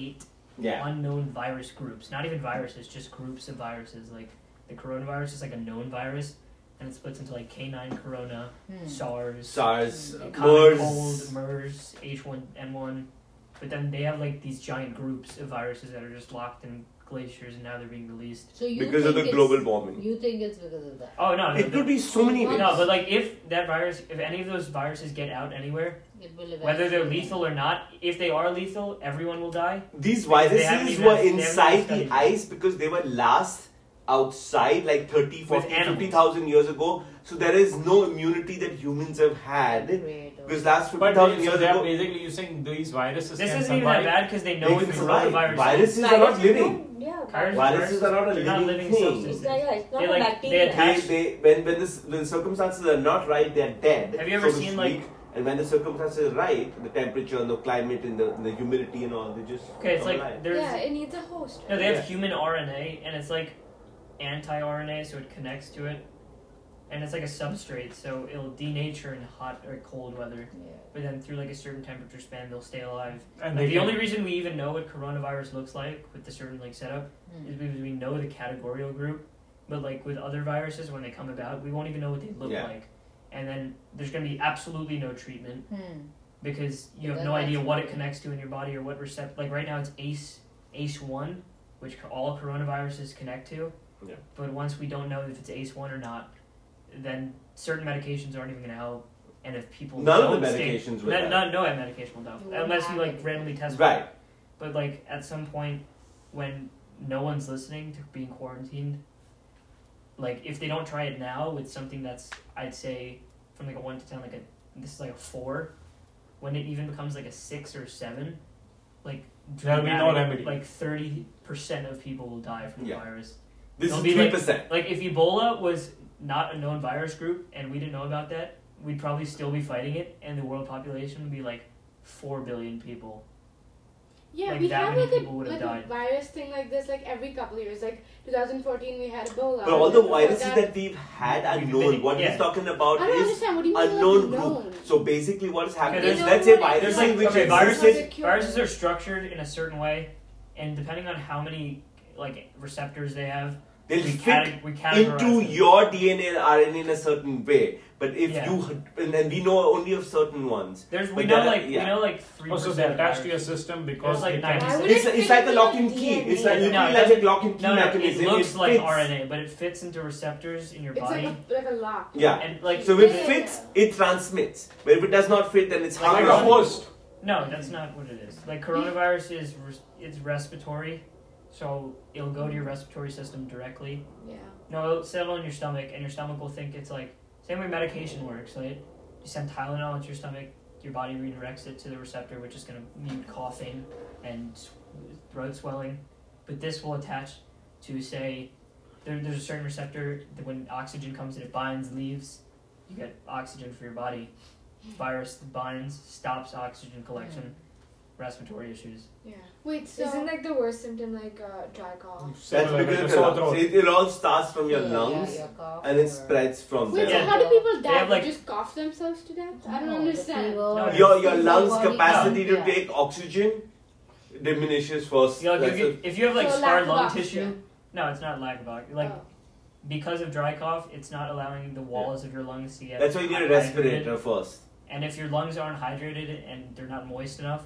28 Yeah. unknown virus groups. Not even viruses, just groups of viruses. Like the coronavirus is like a known virus, and it splits into like K9 corona, Hmm. SARS, SARS. MERS. cold, MERS, H1N1. But then they have like these giant groups of viruses that are just locked in glaciers, and now they're being released. So you because of the global warming. You think it's because of that? Oh no, no, It could be so many No, no, but like if that virus, if any of those viruses get out anywhere, It will whether they're lethal or not, if they are lethal, everyone will die. These viruses were inside the ice because they were last outside like 30, 40, animals. 50,000 years ago. So there is no immunity that humans have had Great. because last But 50,000 they, years so they're ago. basically using these viruses This can isn't even that bad because they know They it's can survive. coronavirus. Viruses are not living. Yeah. Viruses- Viruses are not a they're not living living thing. substances. Yeah, yeah, it's not They, a like, they attach- They, they, when when, this, when circumstances are not right, they're dead. Have you ever so seen, like- speak. And when the circumstances are right, the temperature and the climate and the, and the humidity and all, they just Okay, it's like alive. there's yeah, it needs a host. no, they have Yeah. human RNA and it's like anti-RNA, so it connects to it, and it's like a substrate, so it'll denature in hot or cold weather. Yeah. But then through like a certain temperature span, they'll stay alive. And Like, the can- only reason we even know what coronavirus looks like with the certain like setup is Hmm. because we know the categorical group, but like with other viruses, when they come about, we won't even know what they look Yeah. like, and then there's gonna be absolutely no treatment Hmm. because you have Then no idea what it connects to in your body or what receptor. Like right now, it's ACE ACE one, which all coronaviruses connect to. Yeah. But once we don't know if it's ACE one or not, then certain medications aren't even gonna help. And if people None of don't the stay, medications will no, help. no, no medication will help You unless you like randomly test. for it. Right. But like at some point, when no one's listening to being quarantined, like if they don't try it now with something that's I'd say from like a one to ten, like a this is like a four, when it even becomes like a six or seven, like There'll be no dramatic- remedy. Like thirty percent of people will die from the Yeah. virus. This It'll is three like- percent. Like if Ebola was not a known virus group and we didn't know about that, we'd probably still be fighting it, and the world population would be like four billion people. Yeah, Like, we that have many like, a, people would have like died. a virus thing like this like every couple of years. Like 2014, we had Ebola. But all the viruses that- that we've had are known. What yeah. he's talking about I don't is understand. What do you mean unknown like group. known? So basically, what is happening there's is, no let's say viruses like which okay, viruses. Viruses are structured in a certain way, and depending on how many like receptors they have, They'll we, fit cate- we categorize into them. your DNA and RNA in a certain way. But if Yeah. you and then we know only of certain ones. There's we but know there like yeah. we know like three. Oh, so they're attached to your system because like they can. 96 Why would It's, it's like a with lock and key. It's like No, literally it like a lock and key No, no, mechanism. it looks like fits. RNA, but it fits into receptors in your It's body, like a, like a lock. Yeah. and like So if it fits, it transmits. But if it does not fit, then it's Like Like a host. no, that's not what it is. Like coronavirus is res- it's respiratory, so it'll go to your mm-hmm. respiratory system directly. Yeah. No, it'll settle in your stomach, and your stomach will think it's like same way medication works. Right? You send Tylenol into your stomach, your body redirects it to the receptor, which is going to mute coughing and throat swelling. But this will attach to say there, there's a certain receptor that when oxygen comes in, it binds, leaves. You get oxygen for your body. Hmm. Virus binds, stops oxygen collection, hmm. Respiratory issues. Yeah. Wait. So Isn't like the worst symptom like uh, dry cough? That's because like of a the sore lungs. throat. It, it all starts from your Yeah, lungs yeah, your cough and it spreads from wait. there. So how do people They die? have, They like- just cough themselves to death? I don't understand. No, Your your lungs capacity to yeah. take oxygen diminishes first. You know, like, if, you, if you have like So scarred lung oxygen. tissue, no, it's not lack of oxygen. Like Oh. because of dry cough, it's not allowing the walls of your lungs to get. that's why you need a hydrated. respirator first. And if your lungs aren't hydrated and they're not moist enough,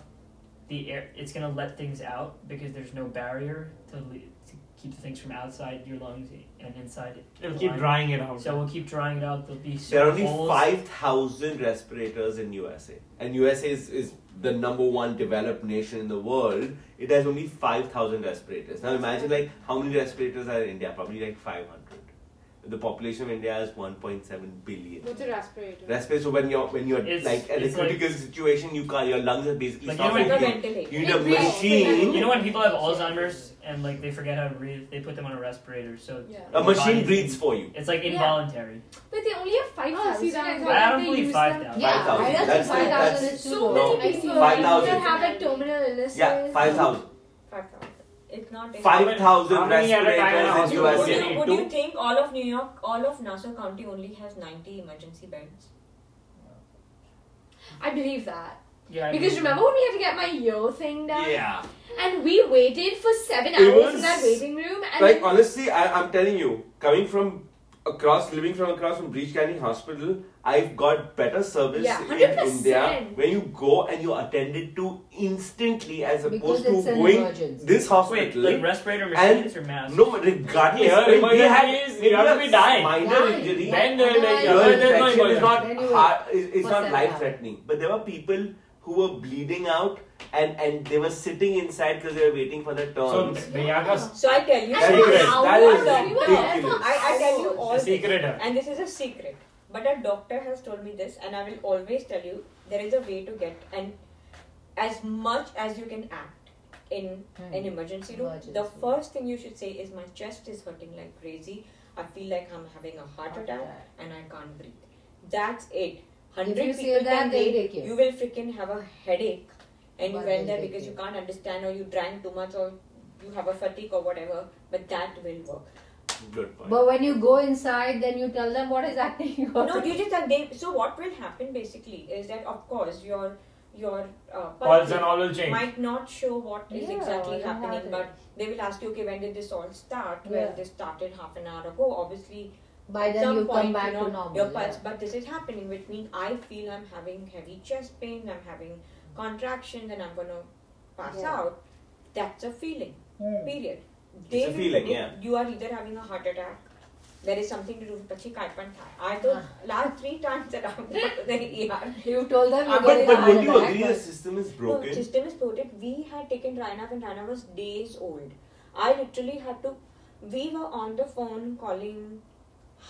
the air it's gonna let things out because there's no barrier to, to keep the things from outside your lungs and inside. it. It'll keep drying it out. So we'll keep drying it out. There'll be There are only five thousand respirators in USA, and USA is, is the number one developed nation in the world. It has only five thousand respirators. Now imagine like how many respirators are in India? Probably like five hundred. The population of India is one point seven billion. What's a respirator? Respirator. So when you're when you're It's- like at a it's like- critical situation, you can't. Your lungs are basically Like, you know when Like a You need It a breathes. machine. You know when people have Alzheimer's and like they forget how to breathe, they put them on a respirator. So Yeah. A machine breathes for you. It's like Yeah. involuntary. But they only have five Oh, thousand. see, that- I I don't believe use five them- thousand. Yeah, 5,000. I That's that's five thousand that's- is too So many I see. people 5,000. have like terminal illnesses. Yeah, five thousand. Five thousand. It's not. Five thousand How many at a time in respirators in hospital? Would you, would you think all of New York, all of Nassau County only has 90 emergency beds? I believe that. Yeah. I Because mean- remember when we had to get my yo thing done? Yeah. And we waited for seven It hours was- in that waiting room. And Like honestly, I, I'm telling you, coming from across, living from across from Breach Candy Hospital, I've got better service Yeah, in 100%. India when you go and you're attended to instantly as Because opposed to going emergency. this Wait, hospital. like respirator and machines or masks? no, regardless, Here, when we emergency had is- maybe you have to be dying. minor Dying. injury. Then they're like, Your Your yeah, there's no infection is not Then you hard, is, is not life threatening. But there were people who were bleeding out and, and they were sitting inside because they were waiting for their So turns. Priyanka's So I tell you, that And is, for that hours, is we were there for ridiculous. I, I tell you all the this, secret. and this is a secret. But a doctor has told me this, and I will always tell you there is a way to get and as much as you can act in Hmm. an emergency room. The first thing you should say is my chest is hurting like crazy. I feel like I'm having a heart attack and I can't breathe. That's it. Hundred If people that, can they'll wait. take you. You will freaking have a headache, and you went there because you you. can't understand or you drank too much or you have a fatigue or whatever. But that will work. Good point. But when you go inside, then you tell them what is happening. no, you just that they. So what will happen basically is that of course your your uh, Pulse pulse and all will change. might not show what is Yeah, exactly happening, happened. but they will ask you, okay, when did this all start? Yeah. Well, this started half an hour ago. Obviously, By at then some you point, come back you know, to normal. your yeah. but this is happening, which means I feel I'm having heavy chest pain, I'm having contractions, and I'm gonna pass Yeah. out. That's a feeling. Hmm. Period. It's a feeling, predict yeah. You are either having a heart attack. There is something to do with pachi kai pan. I told Ah. last three times that I'm going to the ER. You told them you're but but a would you agree the system is No, broken? system is broken. We had taken Raina when Raina was days old. I literally had to. We were on the phone calling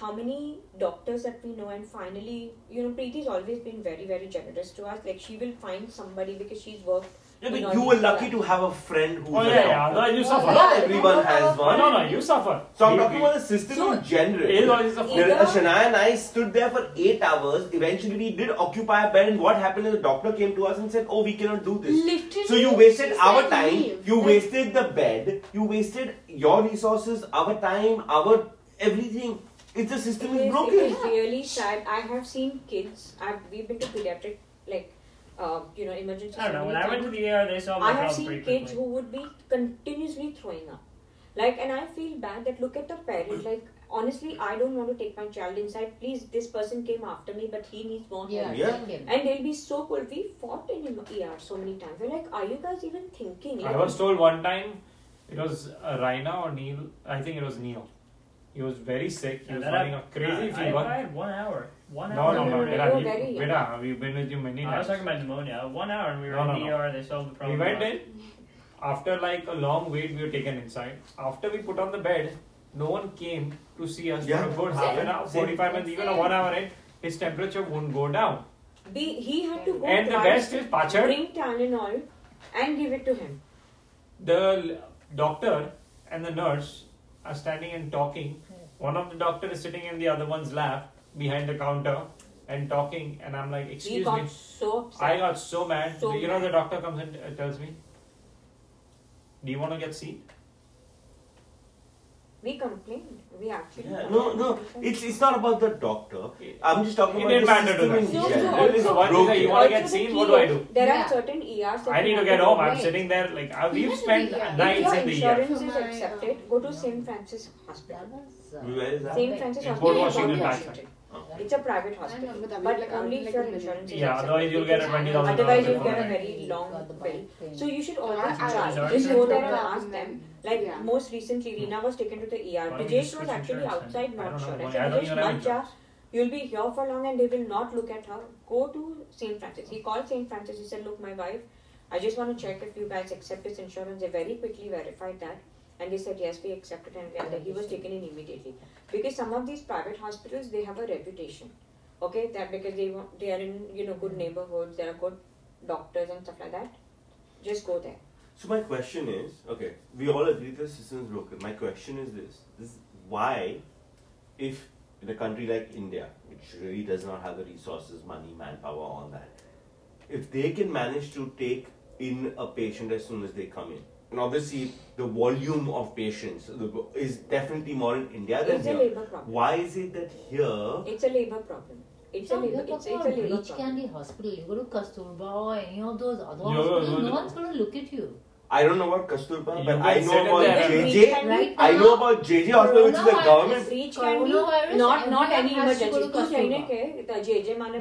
how many doctors that we know, and finally, you know, Preeti's always been very, very generous to us. Like she will find somebody because she's worked. Yeah, but you were lucky to have a friend who. Oh yeah, yeah. doctor. Otherwise you suffer. yeah. Not everyone has one. no, no, you suffer. So I'm talking about the system So- in general. It is always a Either- There- Shania and I stood there for eight hours. Eventually, we did occupy a bed, and what happened is the doctor came to us and said, "Oh, we cannot do this." Literally. So you wasted our time. leave. You wasted the bed. You wasted your resources, our time, our everything. It's the system It is is, broken. it is really sad. I have seen kids. I've we've been to pediatric like, uh, you know, emergency. I don't know. When I went to the ER, they saw my I have seen pretty kids quickly. who would be continuously throwing up. Like, and I feel bad that look at the parent. Like, honestly, I don't want to take my child inside. Please, this person came after me, but he needs more Yeah, help. Yeah. take him. And they'll be so cool. We fought in ER so many times. We're like, are you guys even thinking? I was told one time it was uh, Raina or Neil. I think it was Neil. He was very sick. He And was running I- a crazy I, fever. I had one hour. One no, hour. no, no, no, Beta, you're we- very young. We've been with you many I was talking about pneumonia. One hour and we were No, in no, the no. ER. They solved the We went in. After like a long wait, we were taken inside. After we put on the bed, no one came to see us Yeah. for a good half an hour, Same. 45 minutes, even a one hour in. His temperature won't go down. we, he had to go And the best is Pachar, bring Tylenol and give it to him. the doctor and the nurse are standing and talking. One of the doctor is sitting in the other one's lap behind the counter and talking, and I'm like, excuse got me. so. I got so mad. So you know, the doctor comes and uh, tells me, "Do you want to get seen?" We complained. We actually. Yeah, no, no, it's it's not about the doctor. I'm just talking It about the matter system in them. So general. also- It's So what is that? You want to get Also the seen? What do I is, do? There Yeah. are certain ERs that I you need to have get home. I'm Right. sitting there like uh, We we've went to spent the ER. If nights your in the ER. insurance is accepted, uh, go to yeah. St. Francis Hospital. That was, uh, Where is that? St. Francis In Hospital is Washington, in backside. Washington. Oh. It's a private I know, hospital, but but like only like if your insurance is Yeah, otherwise you'll get a twenty thousand. Otherwise you'll get a very long got bill. So you should always I- I- try. Sorry. Just go there and ask them. Like Yeah. most recently, Rina was taken to the ER. Why don't Brijesh was actually outside, then? I not don't sure. know I said, Brijesh, even have mat ja. insurance. You'll be here for long and they will not look at her. Go to St. Francis. He called St. Francis. He said, Look, my wife, I just want to check if you guys accept this insurance. They very quickly verified that. And they said, Yes, we accept it. And, and he was taken in immediately. Because some of these private hospitals, they have a reputation. Okay, that because they want, they are in you know good neighborhoods, there are good doctors and stuff like that. Just go there. So my question is, okay, we all agree the system is broken. My question is this: this why, if in a country like India, which really does not have the resources, money, manpower, all that, if they can manage to take in a patient as soon as they come in, and obviously the volume of patients is definitely more in India than It's a here. labor problem. Why is it that here? It's a labor problem. It's a labor. you're It's, it's a about labor problem. Candy Hospital. You go to Kasturba or any of those other No, hospitals, no, no, no. one's going to look at you. I don't know about Kasturba, you but I know about JJ. Right I know about JJ hospital, which is the government. Can be not not any emergency. Do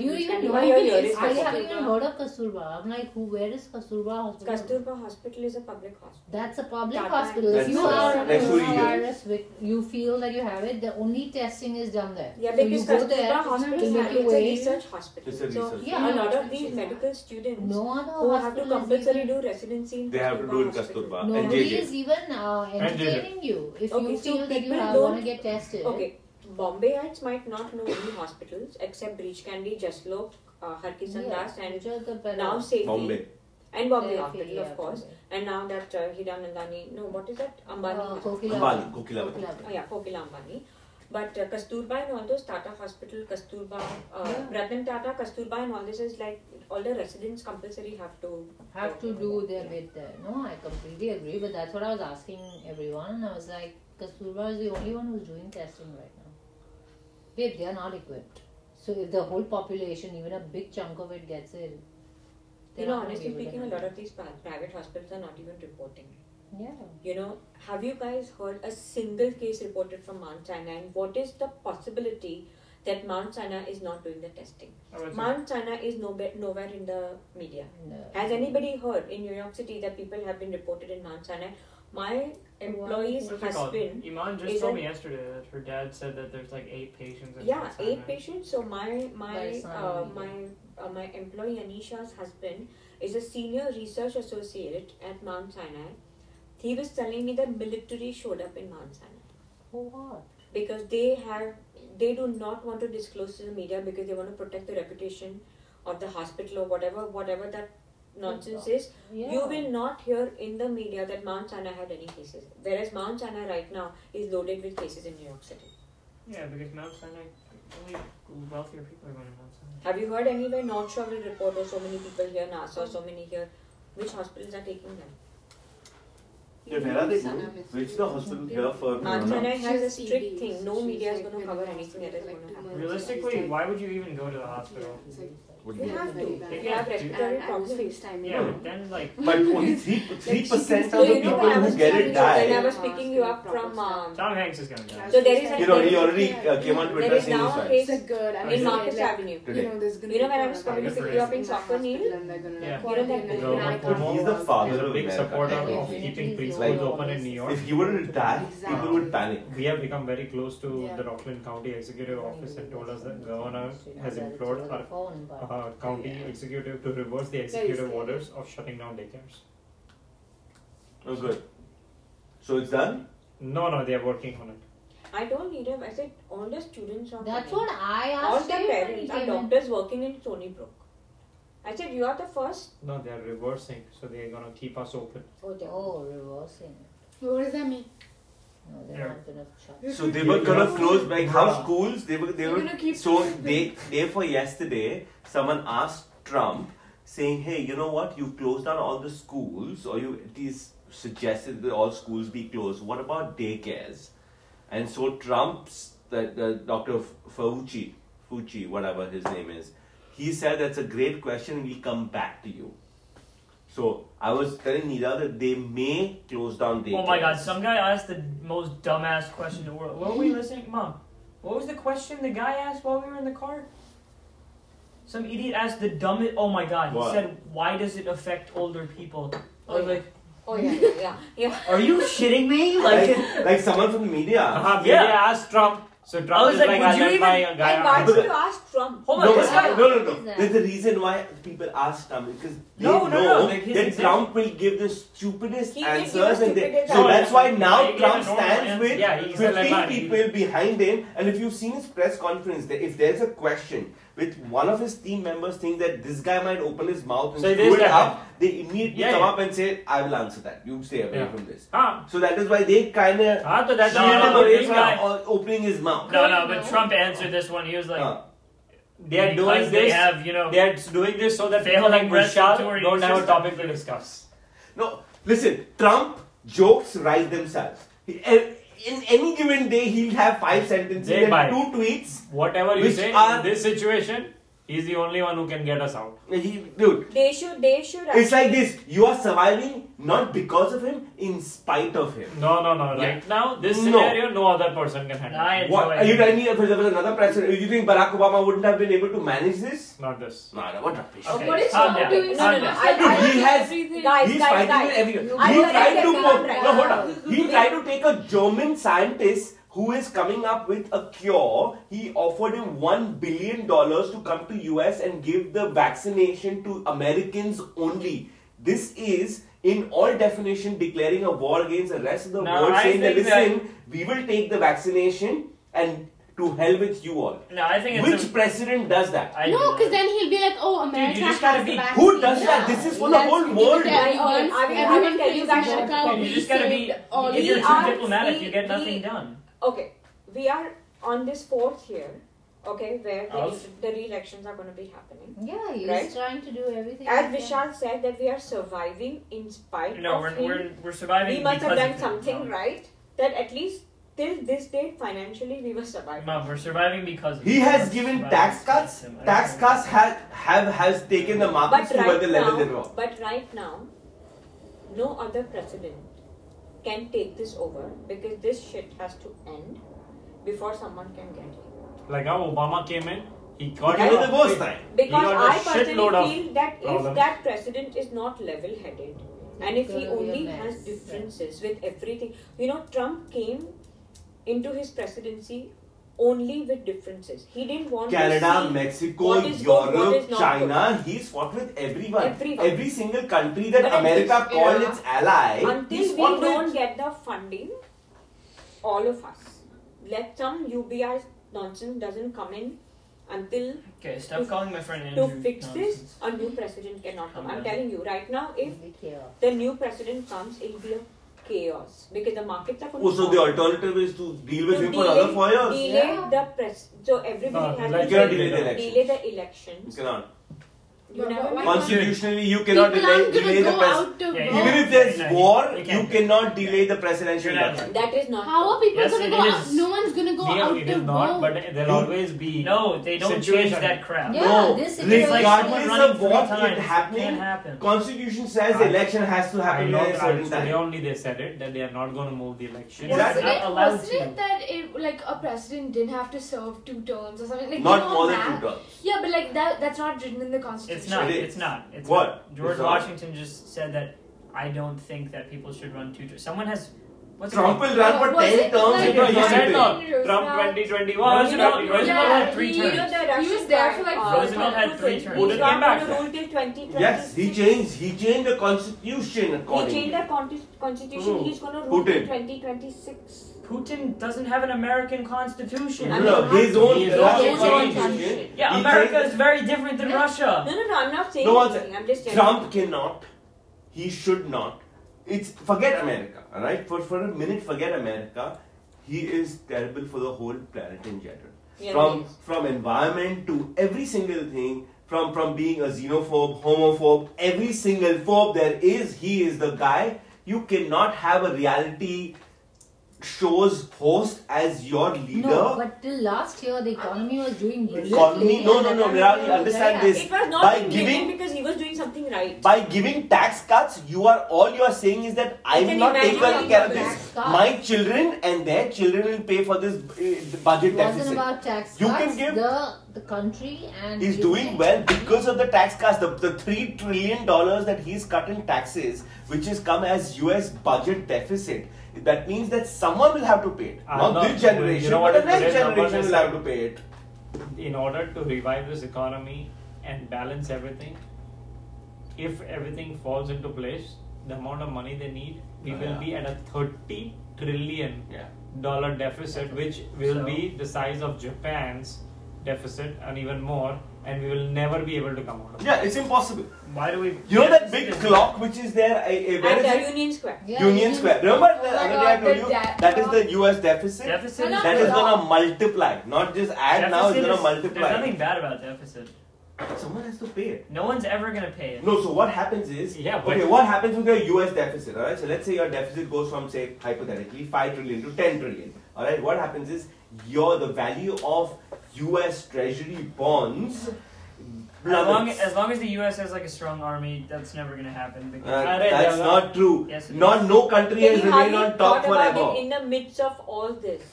you even know it? I haven't even heard of Kasturba. I'm like, who? Where is Kasturba hospital? Kasturba hospital is a public hospital. That's a public hospital. If you are coronavirus, you feel that you have it. The only testing is done there. Yeah, because Kasturba hospital is a research hospital. So a lot of these medical students who have to compulsorily do residency. They have to do in Hospital. Kasturba. and nobody JJ. is even uh, entertaining you. If Okay, you so feel that you have, don't- want to get tested, Okay, Bombayites might not know any hospitals except Breach Candy, Jaslok, uh, Harkisan yeah, Das, and which are the better now Saifee Bombay. and Bombay Saifee, Hospital, yeah, of course. Bombay. And now that uh, Hiranandani, no, what is that? Ambani. Uh, Kokila. Ambani, Kokila. Kokila. Oh, yeah, Kokila Ambani. But uh, Kasturba and all those Tata Hospital, Kasturba, uh, Yeah. Ratan Tata, Kasturba, and all this is like all the residents compulsory have to have to do their bit there. No, I completely agree, but that's what I was asking everyone. And I was like, Kasturba is the only one who's doing testing right now. Babe, they are not equipped. So if the whole population, even a big chunk of it gets they're You know, not gonna be honestly speaking, a lot of these pri- private hospitals are not even reporting. Yeah. You know, have you guys heard a single case reported from Mount Sinai? And what is the possibility that Mount Sinai is not doing the testing? How about you? Mount Sinai is nowhere, nowhere in the media. No. Has anybody heard in New York City that people have been reported in Mount Sinai? My employee's What's it called? husband, Iman just told an- me yesterday that her dad said that there's like eight patients. In yeah, eight patients. So my my By uh, my uh, my employee Anisha's husband is a senior research associate at Mount Sinai. He was telling me that military showed up in Mount Sinai. For what? because they have they do not want to disclose to the media because they want to protect the reputation of the hospital or whatever whatever that nonsense is Yeah. you will not hear in the media that mount sinai had any cases whereas mount sinai right now is loaded with cases in new york city Yeah, because Mount Sinai, only wealthier people are going to Mount Sinai. have you heard anywhere north shore will report oh so many people here Nassau so many here which hospitals are taking them Yeah, where are they going? Which the hospital here for mount Corona? sinai has a She's strict thing no media is going to cover anything that is going to happen Realistically, why would you even go to the hospital? It's like, Would you be- have to Yeah. if you have respiratory and I was problems Yeah, her. but then like But only three three percent of the you know people who get it to when I die. was picking you up from um, Tom Hanks is going to die. So there is a- You know, he already uh, came on there Twitter saying now this a one. It's a good. I In mean, in Marcus like, Avenue. You know, You know when I was coming to Good pick you up in soccer, Neil? And they're gonna, Yeah. You know that quarantine girl- and I But can't he's the father He's a of big supporter of keeping preschools open in New. York. If he were to die, people would panic. We have become very close to the Rockland County Executive Office and told us that governor has That's implored over our the phone, but- uh, county executive to reverse the executive orders of shutting down daycares. Oh, good. So it's done. No, no, they are working on it. I told Neerav, I said all the students are That's coming. what I asked. all asked the him when he parents are came doctors working in Stony Brook. I said you are the first. No, they are reversing, so they are gonna keep us open. Oh, they Oh, reversing. What does that mean? No, they're Yeah. not gonna. So they were gonna close like how schools they were they You're were gonna keep so open. they day for yesterday someone asked Trump saying hey you know what you've closed down all the schools or you at least suggested that all schools be closed what about daycares and so Trump's the, the Dr. Fauci Fucci whatever his name is he said that's a great question we'll come back to you so I was telling Neera that they may close down daycares Oh my god, some guy asked the most dumbass question in the world. What were we listening? Mom, what was the question the guy asked while we were in the car? Some idiot asked the dumbest. Oh my god, he What? said, Why does it affect older people? I was Oh, like, Oh yeah, yeah, yeah. yeah. Are you shitting me? Like, like, like someone from the media Uh-huh, Yeah. They asked Trump, so Trump I was is like, like, would you even- my why answer. did you ask Trump? hold on, No, this no, no, no. There's a reason why people ask Trump because they No, no, no, know like that example- Trump will give the stupidest He answers, and they, stupidest so answers. that's why now He Trump normal stands answer. with Yeah, 15 people behind him. And if you've seen his press conference, if there's a question with one of his team members think that this guy might open his mouth and So it screw is it that up, they immediately Yeah, come yeah. up and say, "I will answer that. You stay away Yeah. from this." Ah, So that is why they kind of ah, so that's No, steer no, him but away from opening his mouth. No, no, but Trump answered this one. He was like, Uh, they are doing because they this. have, you know, They are doing this so that people Failing like Vishal respiratory don't have a topic to discuss. No, listen, Trump jokes write themselves. He, eh, in any given day he'll have five sentences Jay and bye. two tweets. Whatever you Which say, are- in this situation, he's the only one who can get us out. He, dude, They should. They should. it's like this. You are surviving not because of him, in spite of him. No, no, no. Yeah. Right now, this No. scenario, no other person can handle. I What are you telling me? If there was another president, you think Barack Obama wouldn't have been able to manage this? Not this. No, no, what rubbish. Uh, okay, What is calm Trump down. doing? No, no, no. I- Dude, he has- everything. Guys, He's guys, fighting guys. with everyone. He tried to right No, hold on. He tried to take a German scientist who is coming up with a cure. He offered him one billion dollars to come to US and give the vaccination to Americans only. This is, in all definition, declaring a war against the rest of the No, world, I saying that think that- listen, we will take the vaccination and to hell with you all. No, I think it's Which a, president does that? I no, because then he'll be like, oh, America just gotta has be- the. Who does that? This is for the Let's whole world. everyone. I will- I Everyone tell you plays guys America, something. you just gotta be. If you're these too diplomatic, we- you get nothing we- done. Okay, we are on this fourth year. Okay, where the, Of? the re-elections are going to be happening. Yeah, he's Right? trying to do everything. As he can. Vishal said, that we are surviving in spite No, of we're, him. we're, we're surviving we must have done something No. right. That at least till this date, financially, we were surviving. Mom, we're surviving because of He has We're given tax cuts. of Tax cuts have, have has taken the markets But to where the level they were. but right now, no other president can take this over because this shit has to end before someone can get it. Like how Obama came in, he got Give rid it of the worst time. Because I personally feel that if that president is not level-headed, and if he It's gonna be a only has differences with everything, you know, Trump came into his presidency only with differences. He didn't want to Canada, see Mexico, what is good, what Europe, not China, he's fought with everyone. Everyone. Every single country that But America least, called yeah, its ally, until we fought don't with. get the funding, all of us. Let some UBI nonsense doesn't come in until Okay, stop To- calling my friend to Andrew. fix this, a new president cannot come. Calm I'm down. telling you right now, if It'll be chaos. the new president comes, it'll be a chaos because the markets are going Oh, so the alternative is to deal with to him for another four years. delay Yeah. the press. So everybody No, has like to delay, delay the delay elections. the You elections. cannot. You never. Constitutionally, you cannot delay, delay the go pres- out Yeah. Even if there's No, war, you you cannot delay the presidential You're election. That is not. How are people Yes, gonna it go out? is. No one's gonna go Yeah, out it to not, vote. but there'll always be No, they don't Situation. change that crap. Yeah, no, this situation- It's like someone regardless running of three what times. is happening, happen. Constitution says the election has to happen know at a certain today time. only they said it that they are not going to move the election. Exactly. Wasn't not it, allowed wasn't it that it like a president didn't have to serve two terms or something? Like Not more than two terms. Yeah, but like that that's not written in the constitution. It's not. It is. It's not. It's What? Not. George It's not. Washington just said that I don't think that people should run two terms. Someone has. What's Trump will run for Uh, 10 terms like- if No, he's he said no. Trump 2021. Roosevelt- Roosevelt had three he, you know, terms. the He was Russian there for, like, Roosevelt had three terms. He's came back. going to rule till 2026. Yes, he changed. He changed the constitution He changed the constitution. He's going to rule till 2026. Putin doesn't have an American constitution. No, mean, no, his own He is Russian his own constitution. country. Yeah, He America is very different than Yeah. Russia. No, no, no. I'm not saying No, one anything. I'm just telling Trump cannot. He should not. It's forget America, alright? For for a minute, forget America. He is terrible for the whole planet in general. Yeah, from from environment to every single thing. From from being a xenophobe, homophobe, every single phobe there is, he is the guy. You cannot have a reality shows host as your leader. No, but till last year the economy was doing brilliantly. Economy- no, no, and no, that Nirali, understand very this. It was not By giving- because he was doing something right. by giving tax cuts, you are all you are saying is that I will not take care of tax this. cut. My children and their children will pay for this uh, budget It wasn't deficit. about tax cuts. You can give- the the country and He's doing well because of the tax cuts. The, the three trillion dollars that he's cut in taxes, which has come as U.S. budget deficit. That means that someone will have to pay it. Not not- this generation, you know but the next generation will have to pay it. in order to revive this economy and balance everything, if everything falls into place, the amount of money they need, we Oh, will yeah. be at a 30 trillion Yeah. dollar deficit, which will So- be the size of Japan's deficit and even more, and we will never be able to come out of it. Yeah, it's impossible. Why do we? You know that big clock which is there? I, I, where At is the it? Union Square. Yeah, Union Square. Remember the Oh my other day I told you debt that is the US deficit. Deficit. No, no, That is gonna multiply, not just add now. It's gonna is- multiply. There's nothing bad about deficit. Someone has to pay it. No one's ever gonna pay it. No, so what happens is, Yeah, but- okay, what happens with your US deficit, alright? So let's say your deficit goes from, say, hypothetically, 5 trillion to 10 trillion, alright? What happens is, your, the value of US treasury bonds As long, as long as the U.S. has like a strong army, that's never gonna happen. Because Uh, Alright, that's not true. Yes, it not is. no country Can has you remained hardly on top thought about forever. it in the midst of all this?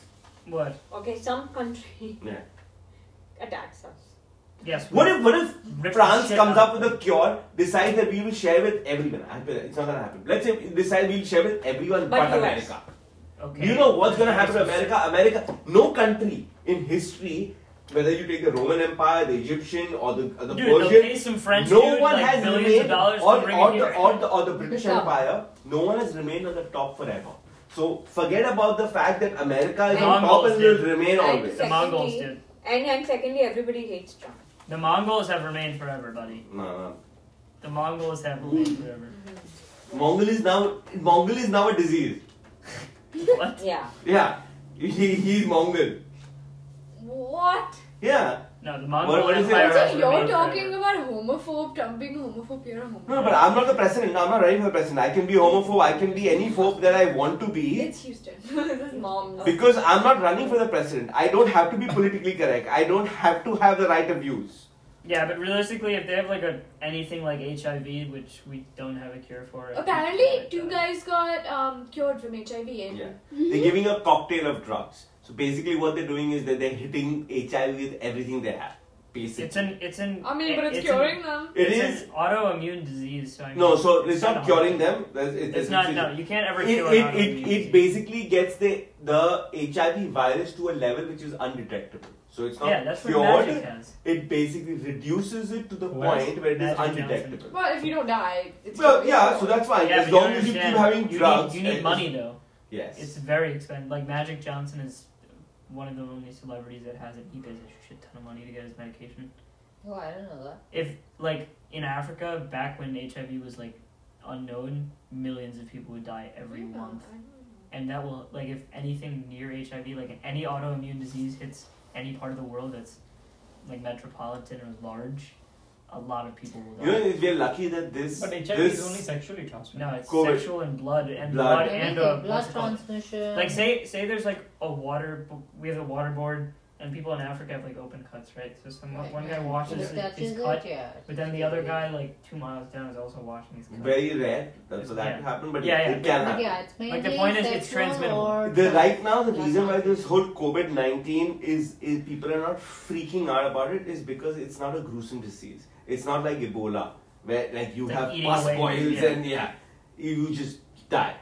what? Okay, some country Yeah. attacks us. Yes. What if what if Rip France comes up with a cure, decides that we will share with everyone? It's not gonna happen. Let's say decide we'll share with everyone But but, US. America. Okay. Do you know what's gonna happen to America? America, no country in history, whether you take the Roman Empire, the Egyptian, or the, or the Dude, Persian, pay some French no dude one like has remained, of dollars or, bring or, the, or, the, or the British Yeah. Empire, no one has remained on the top forever. So forget about the fact that America is The on top and will remain And always. the Mongols did. And and secondly, everybody hates Trump. The Mongols have remained forever, buddy. No, no. The Mongols have remained forever. Mongol is now Mongol is now a disease. what? Yeah. Yeah, he, he's Mongol. What? Yeah. No, the Mongol What- what is it? Empire Yeah, So you're talking forever. about homophobe, Trump being a homophobe, you're a homophobe. No, but I'm not the president. No, I'm not running for the president. I can be homophobe. I can be any phobe that I want to be. It's Houston. this is mom's. Because I'm not running for the president. I don't have to be politically correct. I don't have to have the right of views. Yeah, but realistically, if they have like a anything like HIV, which we don't have a cure for, Apparently, two guys got um, cured from HIV. And Yeah. They're giving a cocktail of drugs. So basically, what they're doing is that they're hitting HIV with everything they have. Basically. It's an it's an. I mean, but it's, an- curing them. It it's is. an autoimmune disease. So I mean, No, so it's kinda not curing them. It's, it's, It's not. No, you can't ever It, cure it, an it, it basically gets the, the HIV virus to a level which is undetectable. So it's not Yeah, that's what cured. magic has. It basically reduces it to the What? point where it is Magic undetectable. Well, if you don't die, it's Well, cured. yeah, so that's fine. Yeah, as but long you as you keep understand, having you drugs. Need, you need and- money though. Yes. It's very expensive. Like Magic Johnson is one of the only celebrities that has it. He pays a shit ton of money to get his medication. Oh, I don't know that. If like in Africa, back when HIV was like unknown, millions of people would die every month. And that will like if anything near HIV, like any autoimmune disease hits any part of the world that's like metropolitan or large, a lot of people will You know, we're lucky that this. But HIV this is only sexually transmitted. No, it's COVID. sexual and blood and Blood. blood, and Anything, uh, blood what's it called? transmission. Like say say there's like a water we have a water board and people in Africa have like open cuts, right? So some Right, one guy right. washes If his, it touches his it, cut, yeah. but then the other guy like two miles down is also washing his cut. Very rare that for that Yeah. to happen, but Yeah, it, yeah, it can But happen. yeah, it's mainly Like, the point is it's sexual transmittable. The right now the reason why this whole COVID nineteen is is people are not freaking out about it is because it's not a gruesome disease. It's not like Ebola where like you Like have pus boils yeah. and yeah, you just die.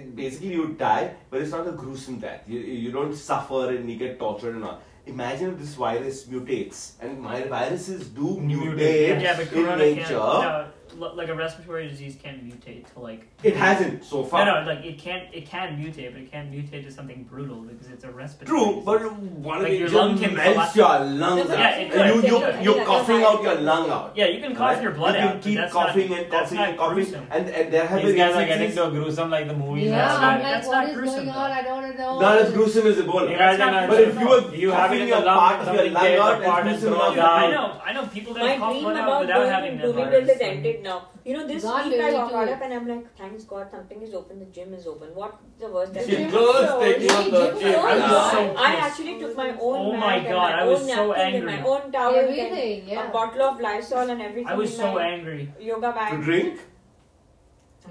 Basically, you die, but it's not a gruesome death. You, you don't suffer and you get tortured and all. Imagine if this virus mutates, and my viruses do Mutate. yeah, in nature. can't. No, l- like a respiratory disease can't mutate to like. It hasn't so far. No, no, like it can't. It can mutate, but it can't mutate to something brutal because it's a respiratory. True, disease. but one of Like the your just lung can melts collapse. your lungs Yeah, it And could, you, it you, could. you're Yeah, coughing that's out your lung out. yeah, you can cough Right? your blood you can out. but keep that's coughing not, and that's coughing and coughing, and, and there have These been guys are instances- getting so gruesome like the movies. Yeah, That's not- like, that's what not is gruesome, going though. on? I don't know. not as gruesome as Ebola. You That's guys are not not But if you were you have it coughing in your part of your something lung tears out, apart it's and gruesome. I know, I know people that My cough dream blood out about without going having to the Bloomingdale's virus. has ended now. You know, this God week I really got too. up and I'm like, thanks God, something is open. The gym is open. What the worst? that The gym happen? is closed. things Really, on the gym gym. I'm so I actually took my oh own Oh mat my and God, my I was own so napkin and angry. my own towel and Everything, yeah. a bottle of Lysol and everything. I was so my angry. Yoga To bag. drink?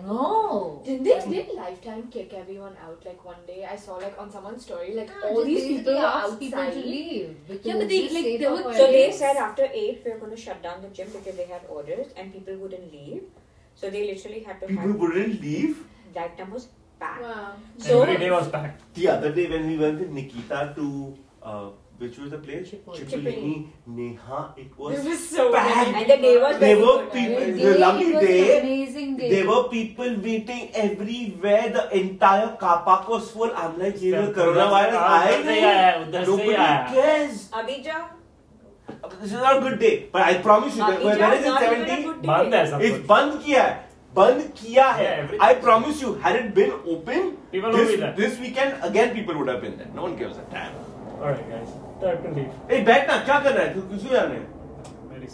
No. Didn't they did Lifetime kick everyone out like one day? I saw like on someone's story like Yeah, all these people were ask people to outside. leave. Yeah, but they- it's like, safer they were- So they said after eight we're going to shut down the gym because they had orders and people wouldn't leave. So they literally had to People have wouldn't leave. that time was packed. Wow. So Every day was packed. The other day when we went with Nikita to, uh, which was the place? Chippoli. Chippoli. Neha, it was. There was so packed. And the day was There were people. The, the lovely day. Amazing day. There were people waiting everywhere. The entire car park was full. I'm like, ये लोग corona virus आए नहीं. Nobody cares. अभी जाओ. This is not a good day, but I promise you that when I was in 17, बंद है सब कुछ. It's बंद किया बंद किया है I promise you had it been open this weekend again people would have been there no one gives a time been there. No one gives a damn. Alright guys, time to leave. Hey, बैठ क्या कर रहा है? तू किसको जाने? Very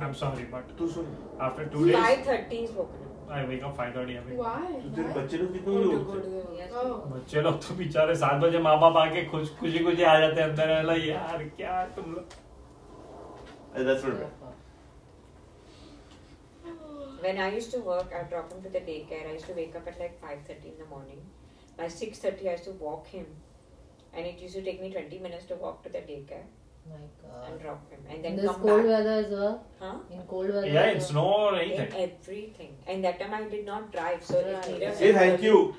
I'm sorry, but तू सुन after two days, Five thirty is woken up. I wake up 5:30 every. Why? तो तेरे बच्चे लोग कितने बजे उठते हैं? to the- yes. Oh. बच्चे लोग तो बेचारे सात बजे माँ बाप आके खुश खुशी खुशी आ जाते हैं अंदर है यार क्या तुम लोग Uh, That's not bad. When I used to work, I'd drop him to the daycare. I used to wake up at like 5.30 in the morning. By 6.30, I used to walk him. And it used to take me 20 minutes to walk to the daycare My God. and drop him. And In then this come cold back. weather as well. Huh? In cold weather. yeah as in well. snow or In anything everything. And that time I did not drive. So if Right. neither Say thank you.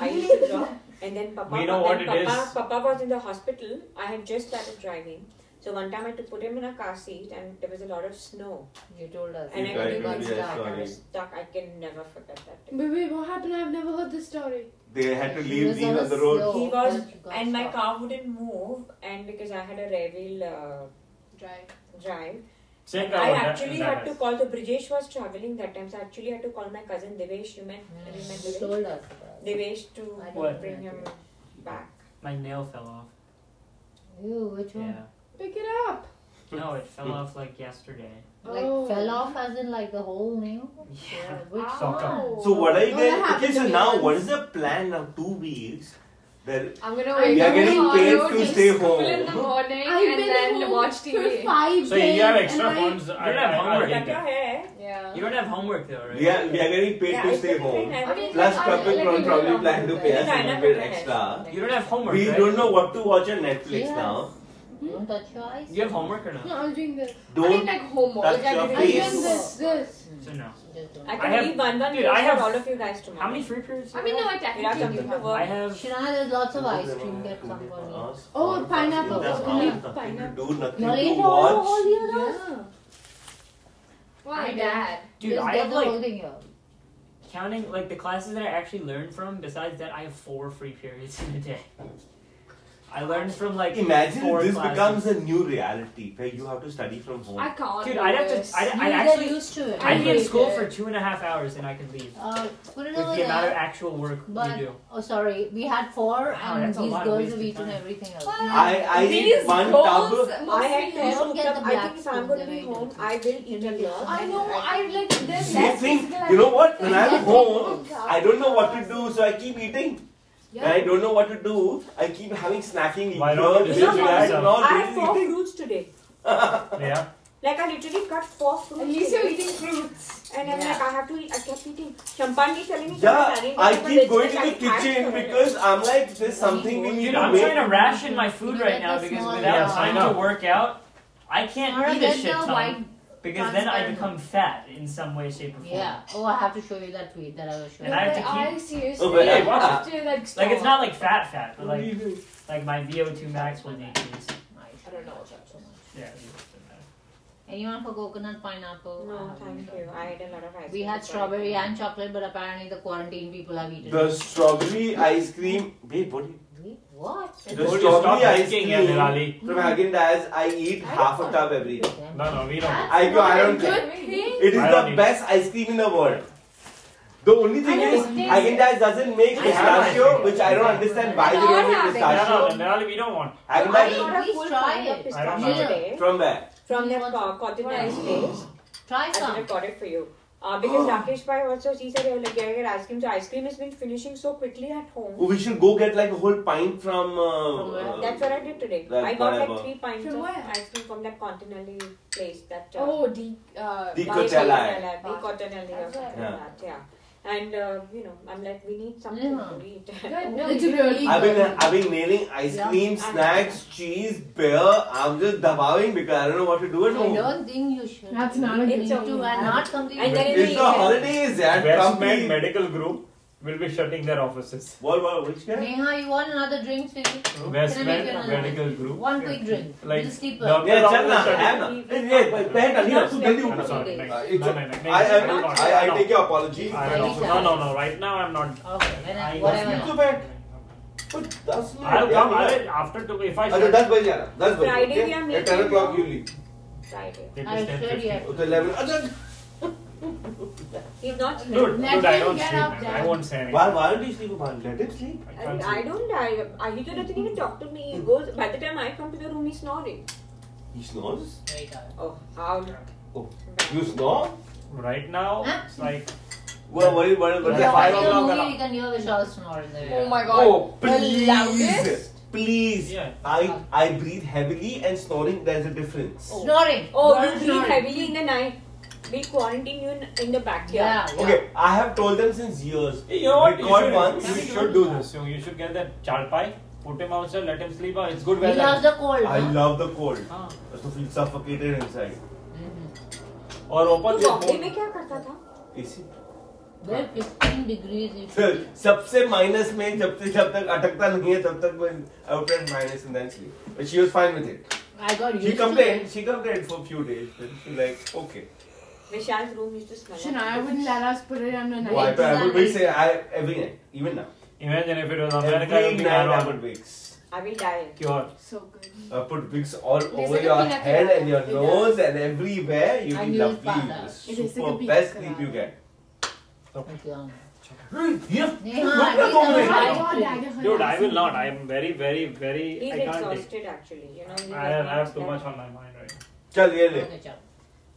I used to drop. And then Papa, We know when what it Papa, is. Papa was in the hospital. I had just started driving. So one time I had to put him in a car seat and there was a lot of snow. You told us. And You I tried really to got stuck. I sorry. was stuck. I can never forget that day. But wait, what happened? I've never heard this story. They had to leave was Dean on on the road. He was, but and my car wouldn't move, and because I had a rear wheel uh, Drive. drive, same I actually that, had to call. So Brijesh was traveling that time, so I actually had to call my cousin Devesh. You met, you met Devesh? told us. Devesh to bring him back. My nail fell off. Ew, which one? Yeah. Pick it up. No, it fell off like yesterday. Like Oh. fell off as in like the whole nail? Yeah. Which oh. Soccer. Ow. So what are you Oh, that guys? Okay, happened so me now once. what is the plan now? Two weeks. That I'm gonna I'm wake we are up going getting tomorrow paid to to stay school in the home. morning I've and been then home watch for TV. five So days. if you have extra and I- phones, I, don't have I, I homework. will Cut your it. hair. Yeah. You don't have homework though, right? We are we are getting paid Yeah, to it's stay okay, home. I I mean, Plus, like, couple like, probably know, plan to pay us Yeah, a I little bit know. extra. You don't have homework, We right? don't know what to watch on Netflix Yes. now. Hmm? Don't touch your eyes. You have homework or not? No, I'm doing this. I mean, Don't like homework. touch Like, your I'm do face. doing this. This. Hmm. So no. Just don't. I I can have- leave one one dude, I have- for all of you guys tomorrow. How many free periods? do I mean, you no, have? I We have technically something do to have. work. I have. Shania, there's lots of ice cream. Get some for me. Oh, pineapple. That's Oh, all. yeah, Nothing to pineapple. do, nothing You're to eating all, all watch. the others? Yeah. My I dad. Dude, Just I get have the like whole thing here. counting like the classes that I actually learned from. Besides that, I have four free periods in a day. I learned from like Imagine four if this classes. becomes a new reality where you have to study from home. I can't. Dude, do I'd have this. to. I'd, I'd get actually. used to it. I'd I be in school it. for two and a half hours and I could leave. Uh, put it With over the amount of there. actual work But we do. oh, sorry, we had four, Wow, and that's a these lot of girls have wasted eaten time. everything else. I I eat These one girls tub. must I be had two Don't scoops get of. the I think if I'm going to be very home, different. I will eat a lot. I know. I like. There's Same less thing. You know what? When I'm home, I don't know what to do, so I keep eating. Yeah. When I don't know what to do, I keep having snacking Why here, not this, just You know relax that, how and yourself? all. I had this four eating. fruits today. Yeah. Like I literally cut four fruits. At least you're today. eating fruits. And I'm Yeah. like, I have to eat. I kept eating. Champani telling me. Yeah, "Champani, I keep going to the kitchen do it." because I'm like, there's something we need to I'm trying to ration my food right now because small without Yes, I time to work out, I can't eat a shit ton white because then I become fat in some way, shape, or form. Yeah. Oh, I have to show you that tweet that I was showing. And I have to keep- I seriously Oh, but- Hey, watch have uh, to like. Like it's not like fat, fat, but like like my VO2 max will decrease. I don't know what's up so much. Yeah. it doesn't matter. Anyone for coconut, pineapple? I No, haven't thank you. I ate a lot of ice We had strawberry and chocolate, but apparently the quarantine people have eaten The it. strawberry ice cream. Wait, what? do you- Wait, What? The Told you, strawberry stop ice drinking, cream yeah, Nirali. from Haagen Dazs. I eat half a tub every day. No, no, we don't. I go. I don't care. It is I the eat. best ice cream in the world. The only thing is, don't Dazs doesn't make pistachio, which I don't understand why they don't don't make have it. No, no, pistachio. Nirali, we don't want. Haagen I Dazs a Please full try it. Pistachio from where? from that Please co- want- ice place. Try I should some. have got it for you. Uh, because Rakesh Bhai also, he said, like, yeah, get ice cream. So ice cream has been finishing so quickly at home. Oh, we should go get like a whole pint from. From Uh, where? uh, That's what I did today. That I got whatever. like three pints From of where? ice cream from that Continental place. That uh, Oh, the uh, Di Di Coachella. Coachella, Di Coachella or something Yeah. Yeah. And uh, you know, I'm like, we need something Yeah. to eat. Good. No, It's really I've been good. I've been nailing ice Yeah. cream, snacks, cheese, beer. I'm just dabawing because I don't know what to do at I home. don't think you should. That's not a You good need thing. to and not completely. And It's the the holidays, yeah. Westmed Trumpy. Medical Group will be shutting their offices. What, what, which guy? Neha, you want another drink, Stevie? Westmed Medical Group. One quick drink. Like, this is cheaper. Yeah, chalna, Anna. Hey, Pehta, Neha, to tell you. No, sorry. No, no, no. I, I, I take your apology. No, no, no. Right now, I'm not. Okay, whatever. But that's I'll come. I'll, after two, if I. Friday, ten o'clock. Friday. I'll. The level. He's not Dude, sleeping. Let dude, I him don't get sleep, up, man. Dad. I won't say anything. why why don't you sleep man let him sleep I I, can't I sleep. don't. I, I, he doesn't even talk to me. He goes. By the time I come to the room, he's snoring. he snores Very tired. Oh, how Oh, you snore? Right now, Huh? it's like Well, what is what is what is Yeah, five watching a o'clock movie, alarm. you can hear Vishal snore in the Oh my god. Oh, The please, loudest? please. Yeah. I uh-huh. I breathe heavily and snoring. There's a difference. Oh. Snoring. Oh, you breathe heavily in the night. we quarantine you in, in the backyard. Yeah. yeah. Okay, I have told them since years. Hey, you know what? You should, once. You you should do this. So you should get that chalpai. Put him outside, let him sleep. It's good weather. He loves the cold. I huh? love the cold. Ah. So feel suffocated inside. Mm-hmm. और open तो बॉम्बे में क्या करता था AC सबसे minus में जब तक जब तक अटकता नहीं है तब तक मैं out minus in that sleep but she was fine with it I got you she complaint she complaint for few days like okay Vishal's room used to smell. Shania wouldn't let us put it on the night. Oh, I, I would say I every night, even now. Imagine if it was America, Every night I would wigs. I will die. Cure. So good. I put wigs all It's over your head and your It nose and everywhere. You And be you'll lovely. super best sleep you get. Okay, um, Yeah. Dude, I will not. I am very, very, very. He's I can't take. exhausted actually. You know. I, does I have too much on my mind right now. चल ये ले Okay, chal.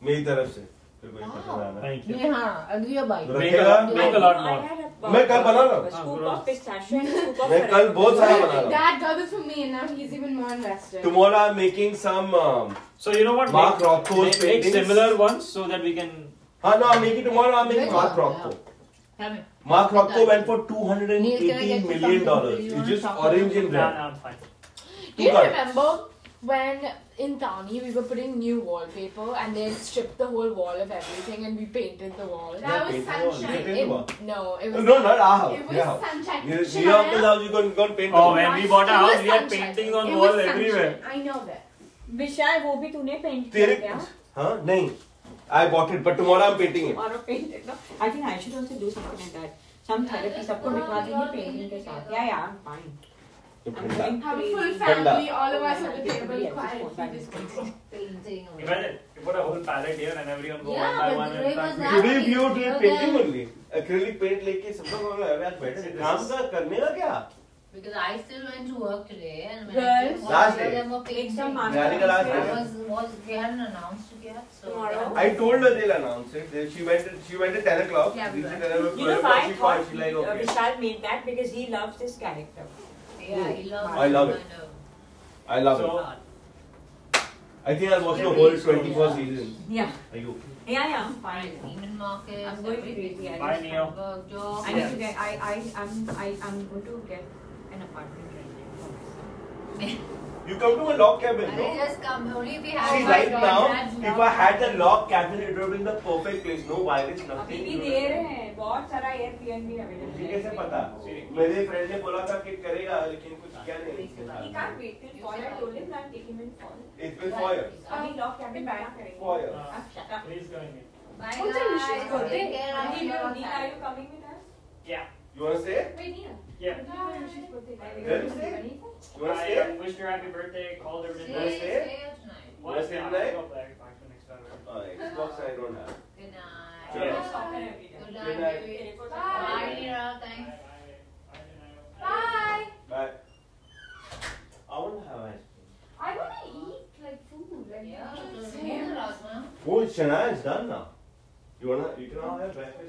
मेरी तरफ़ से Thank you. Neha, I'll give you a bite. Right. Make a lot, make a lot more. मैं कल बना रहा हूँ। scoop हाँ, of pistachio and scoop of मैं कल बहुत सारा बना रहा हूँ Dad got this for me and now he's even more invested. Tomorrow I'm making some um, So you know what? Mark make, Rocco's make, similar ones so that we can. हाँ no I'm making tomorrow I'm making Mark me. Mark Rocco went for Neil, can I 218 million dollars it's just orange and red nah, I'm fine. Do you remember when in Tani we were putting new wallpaper and then stripped the whole wall of everything and we painted the wall? Yeah, That was the wall. sunshine. It- no, it was no not our house It was house sunshine. Shania, near uncle's house you can go and paint the Oh, wall. when we bought a house, we had paintings on wall everywhere. I know that. विशाल वो भी तूने paint किया क्या हाँ नहीं I bought it but tomorrow I'm painting it और paint no I think I should also do something like that some therapy सबको दिखा देंगे पेंटिंग के साथ yeah yeah I'm fine ये I'm ठंडा going Have a full crazy Ganda. family, all of us at the table, Yeah, quiet. just we one just- Painting. or- Imagine you put a whole palette here and everyone go Yeah, one by but one the and way was start that- Today we were doing Yeah, painting then- only. Acrylic paint लेके सब लोग बोल रहे हैं यार बैठे काम का करने का क्या? Because I still went to work today and when Girls, I came home, last all of day. them were Make painting. some Nani ka last It day? was, was, they hadn't announced it yet. So Tomorrow? I told her they'll announce it. They- She went. She went at ten o'clock. Yeah, We but- said 10 o'clock, you know 12 why I o'clock, She thought called. She like uh, okay. Vishal made that because he loves this character Yeah, he loves I love it. I love So- it. I think I've watched the whole twenty-four seasons. yeah Are you okay? yeah yeah I'm Fine. fine Neiman Marcus, I'm going everything. crazy I Bye, just Neo. Work job. I need to get I I I'm I I'm going to get an apartment rented You come to a log cabin, I no? just come only if we have See, right now, if. I had a log cabin, it would have been the perfect place. No virus, अभी भी दे रहे हैं बहुत सारा Airbnb available मुझे कैसे पता? मेरे फ्रेंड ने बोला था कि करेगा, लेकिन कुछ क्या नहीं. He can't wait till fall. I told him that take him in fall. It's been four years. अभी लॉक कैबिन क्या करेंगे? Shut up. Please going in. Bye guys. Take it? care are you coming with us? Yeah. You wanna stay? Wait, Neil. Yeah. What are your wishes for today? Where is it? Anything? You wanna I stay? uh, wished her happy birthday, called her Stay, dinner. stay? stay tonight. Wanna stay Yeah, tonight? I'll go play Xbox next time. Xbox I don't have. Good night. Yeah. Just stop and every day. Good Good night, night. Bye. Bye, Neera. Thanks. Bye. Bye. I want to have ice cream. I want to eat like food. Like, Yeah, so Same. remove the last. Oh, Shania is done now. You wanna? You can all have breakfast.